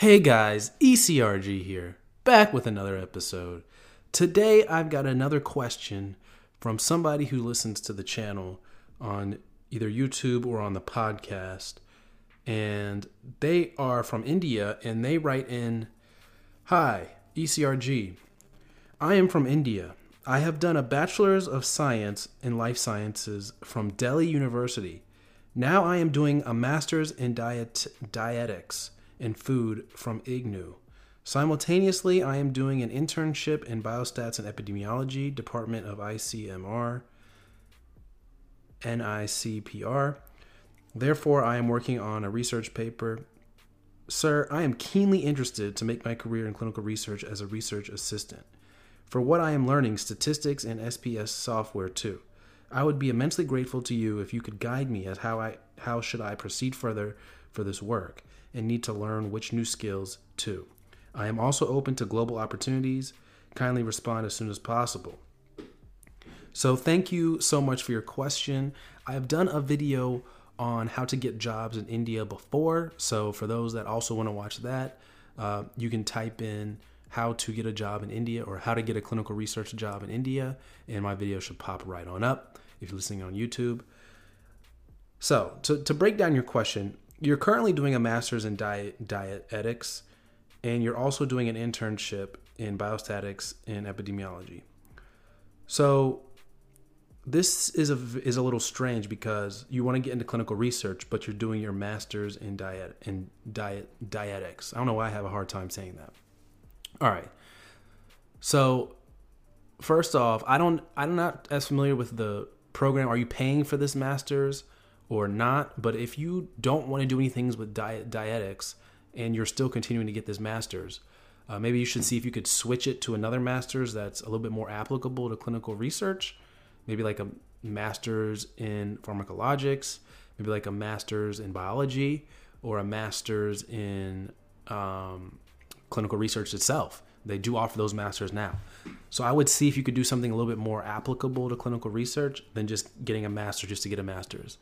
Hey guys, ECRG here, back with another episode. Today I've got another question from somebody who listens to the channel on either YouTube or on the podcast. And they are from India and they write in Hi, ECRG. I am from India. I have done a Bachelor's of Science in Life Sciences from Delhi University. Now I am doing a Master's in Diet Dietetics and Food from IGNOU. Simultaneously, I am doing an internship in Biostats and Epidemiology, Department of ICMR, NICPR. Therefore, I am working on a research paper. Sir, I am keenly interested to make my career in clinical research as a research assistant. For what I am learning, statistics and SPSS software too. I would be immensely grateful to you if you could guide me as how I how should I proceed further for this work and need to learn which new skills too. I am also open to global opportunities. Kindly respond as soon as possible. So, thank you so much for your question. I've done a video on how to get jobs in India before. So, for those that also want to watch that, uh, you can type in how to get a job in India or how to get a clinical research job in India, and my video should pop right on up if you're listening on YouTube. So, to, to break down your question, you're currently doing a master's in diet dietetics and you're also doing an internship in biostatics and epidemiology. So this is a is a little strange because you want to get into clinical research, but you're doing your master's in diet in diet dietetics. I don't know why I have a hard time saying that. All right. So first off, I don't I'm not as familiar with the program. Are you paying for this master's or not? But if you don't want to do any things with diet dietetics and you're still continuing to get this master's, uh, maybe you should see if you could switch it to another master's that's a little bit more applicable to clinical research. Maybe like a master's in pharmacologics, maybe like a master's in biology, or a master's in um, clinical research itself. They do offer those masters now. So I would see if you could do something a little bit more applicable to clinical research than just getting a master just to get a master's.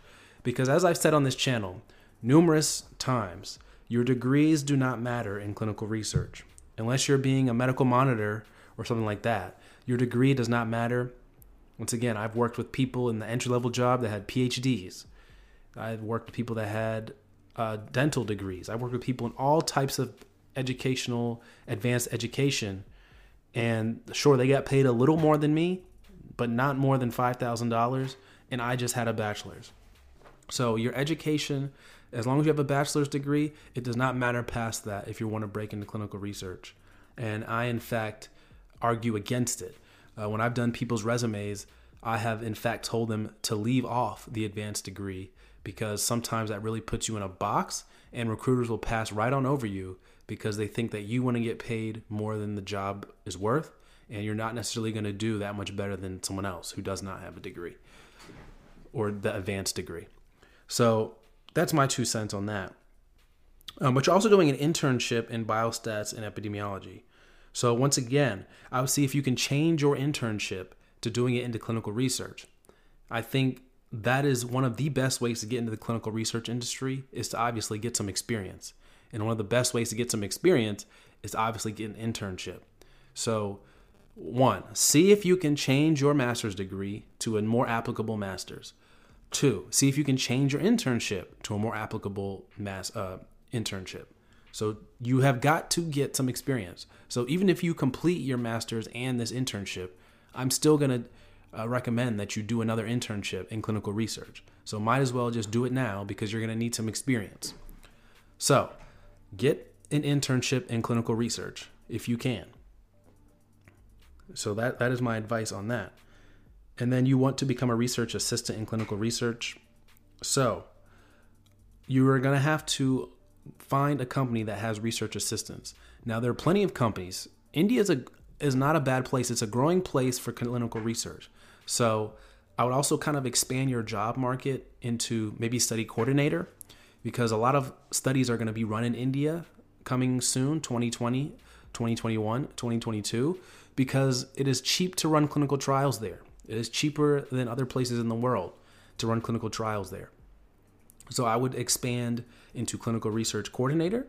Because as I've said on this channel numerous times, your degrees do not matter in clinical research. Unless you're being a medical monitor or something like that, your degree does not matter. Once again, I've worked with people in the entry level job that had PhDs. I've worked with people that had uh, dental degrees. I've worked with people in all types of educational, advanced education. And sure, they got paid a little more than me, but not more than $5,000. And I just had a bachelor's. So your education as long as you have a bachelor's degree, it does not matter past that if you want to break into clinical research. And I, in fact, argue against it. Uh, when I've done people's resumes, I have, in fact, told them to leave off the advanced degree because sometimes that really puts you in a box and recruiters will pass right on over you because they think that you want to get paid more than the job is worth and you're not necessarily going to do that much better than someone else who does not have a degree or the advanced degree. So that's my two cents on that. Um, but you're also doing an internship in biostats and epidemiology. So once again, I would see if you can change your internship to doing it into clinical research. I think that is one of the best ways to get into the clinical research industry is to obviously get some experience. And one of the best ways to get some experience is obviously get an internship. So one, see if you can change your master's degree to a more applicable master's. Two, see if you can change your internship to a more applicable mass uh, internship. So you have got to get some experience. So even if you complete your master's and this internship, I'm still going to uh, recommend that you do another internship in clinical research. So might as well just do it now because you're going to need some experience. So get an internship in clinical research if you can. So that that is my advice on that. And then you want to become a research assistant in clinical research. So you are going to have to find a company that has research assistants. Now there are plenty of companies. India is a is not a bad place. It's a growing place for clinical research. So I would also kind of expand your job market into maybe study coordinator because a lot of studies are going to be run in India coming soon 2020, 2021, 2022 because it is cheap to run clinical trials there. It is cheaper than other places in the world to run clinical trials there. So I would expand into clinical research coordinator.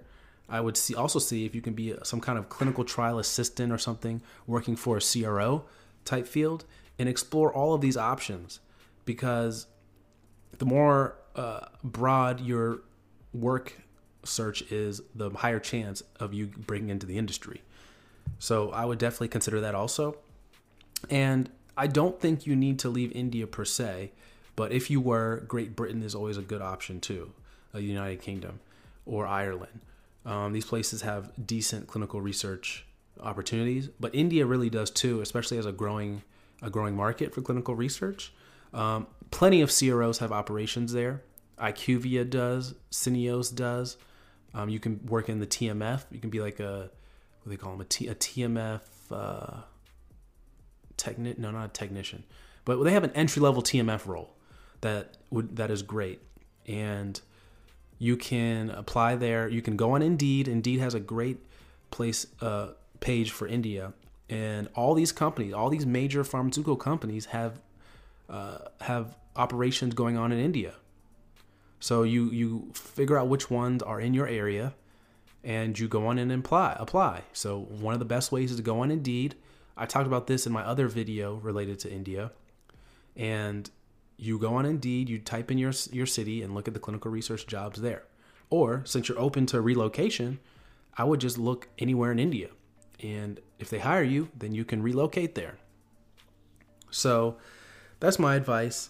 I would see also see if you can be some kind of clinical trial assistant or something working for a CRO type field and explore all of these options because the more uh, broad your work search is, the higher chance of you breaking into the industry. So I would definitely consider that also. And I don't think you need to leave India per se but if you were, Great Britain is always a good option too, the United Kingdom or Ireland. Um, these places have decent clinical research opportunities, but India really does too, especially as a growing a growing market for clinical research. Um, plenty of CROs have operations there. IQVIA does, Syneos does. Um, you can work in the TMF. You can be like a what do they call them a, T, a TMF uh, techni- No, not a technician, but they have an entry level TMF role that would that is great. And you can apply there. You can go on indeed. Indeed has a great place uh, page for india. And all these companies all these major pharmaceutical companies have uh, have operations going on in india. So you you figure out which ones are in your area and you go on and apply apply. So one of the best ways is to go on indeed i talked about this in my other video related to india and you go on Indeed, you type in your your city and look at the clinical research jobs there. Or since you're open to relocation, I would just look anywhere in India. And if they hire you, then you can relocate there. So that's my advice.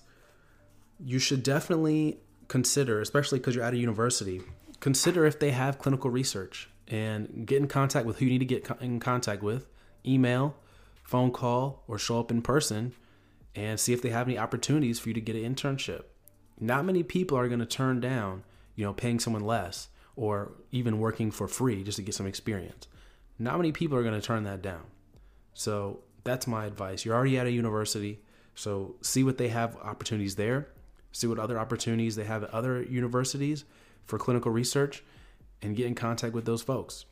You should definitely consider, especially because you're at a university, consider if they have clinical research and get in contact with who you need to get in contact with, email, phone call, or show up in person and see if they have any opportunities for you to get an internship. Not many people are going to turn down, you know, paying someone less or even working for free just to get some experience. Not many people are going to turn that down. So that's my advice. You're already at a university, so see what they have opportunities there, see what other opportunities they have at other universities for clinical research, and get in contact with those folks.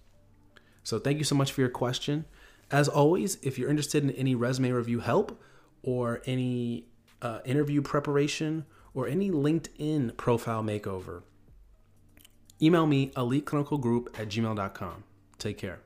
So thank you so much for your question. As always, if you're interested in any resume review help, or any uh, interview preparation or any LinkedIn profile makeover, email me eliteclinicalgroup at gmail.com. Take care.